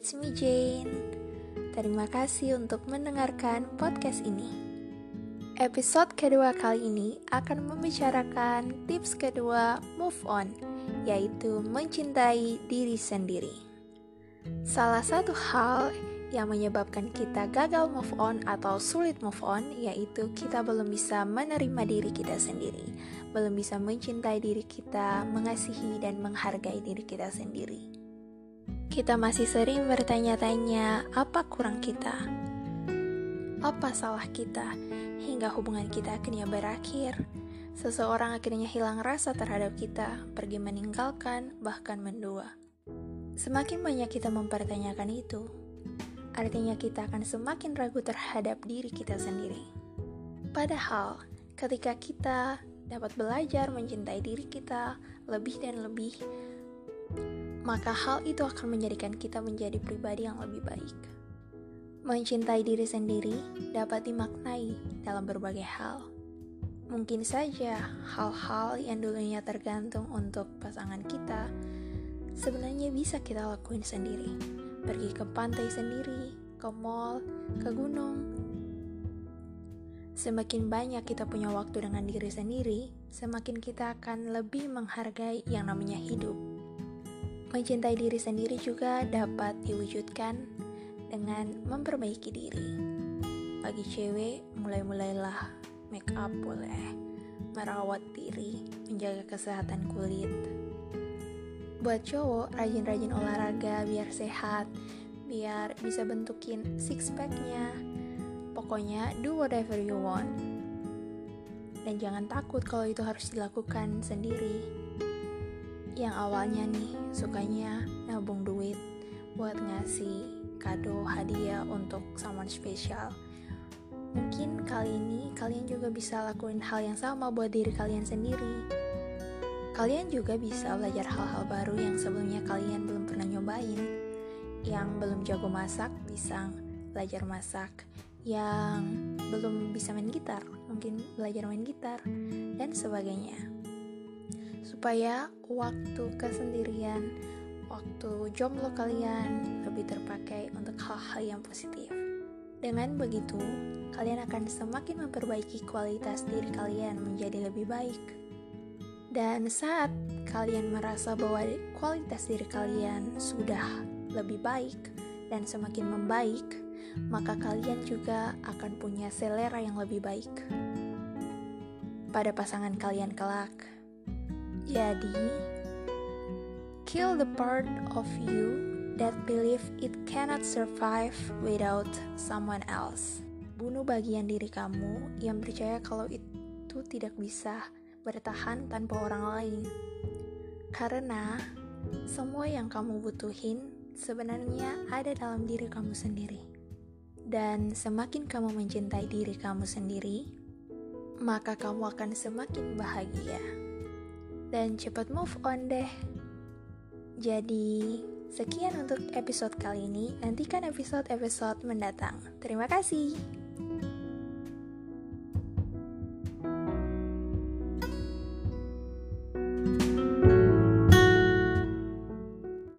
it's me Jane. Terima kasih untuk mendengarkan podcast ini. Episode kedua kali ini akan membicarakan tips kedua move on, yaitu mencintai diri sendiri. Salah satu hal yang menyebabkan kita gagal move on atau sulit move on yaitu kita belum bisa menerima diri kita sendiri, belum bisa mencintai diri kita, mengasihi dan menghargai diri kita sendiri. Kita masih sering bertanya-tanya apa kurang kita, apa salah kita, hingga hubungan kita akhirnya berakhir. Seseorang akhirnya hilang rasa terhadap kita, pergi meninggalkan, bahkan mendua. Semakin banyak kita mempertanyakan itu, artinya kita akan semakin ragu terhadap diri kita sendiri. Padahal, ketika kita dapat belajar mencintai diri kita lebih dan lebih, maka hal itu akan menjadikan kita menjadi pribadi yang lebih baik. Mencintai diri sendiri dapat dimaknai dalam berbagai hal. Mungkin saja hal-hal yang dulunya tergantung untuk pasangan kita sebenarnya bisa kita lakuin sendiri. Pergi ke pantai sendiri, ke mall, ke gunung. Semakin banyak kita punya waktu dengan diri sendiri, semakin kita akan lebih menghargai yang namanya hidup Mencintai diri sendiri juga dapat diwujudkan dengan memperbaiki diri. Bagi cewek, mulai-mulailah make up boleh, merawat diri, menjaga kesehatan kulit. Buat cowok, rajin-rajin olahraga biar sehat, biar bisa bentukin six packnya. Pokoknya do whatever you want. Dan jangan takut kalau itu harus dilakukan sendiri yang awalnya nih sukanya nabung duit buat ngasih kado hadiah untuk someone spesial. Mungkin kali ini kalian juga bisa lakuin hal yang sama buat diri kalian sendiri. Kalian juga bisa belajar hal-hal baru yang sebelumnya kalian belum pernah nyobain. Yang belum jago masak bisa belajar masak. Yang belum bisa main gitar, mungkin belajar main gitar dan sebagainya supaya waktu kesendirian, waktu jomblo kalian lebih terpakai untuk hal-hal yang positif. Dengan begitu, kalian akan semakin memperbaiki kualitas diri kalian menjadi lebih baik. Dan saat kalian merasa bahwa kualitas diri kalian sudah lebih baik dan semakin membaik, maka kalian juga akan punya selera yang lebih baik pada pasangan kalian kelak. Jadi, kill the part of you that believe it cannot survive without someone else. Bunuh bagian diri kamu yang percaya kalau itu tidak bisa bertahan tanpa orang lain. Karena semua yang kamu butuhin sebenarnya ada dalam diri kamu sendiri. Dan semakin kamu mencintai diri kamu sendiri, maka kamu akan semakin bahagia dan cepat move on deh. Jadi, sekian untuk episode kali ini. Nantikan episode-episode mendatang. Terima kasih.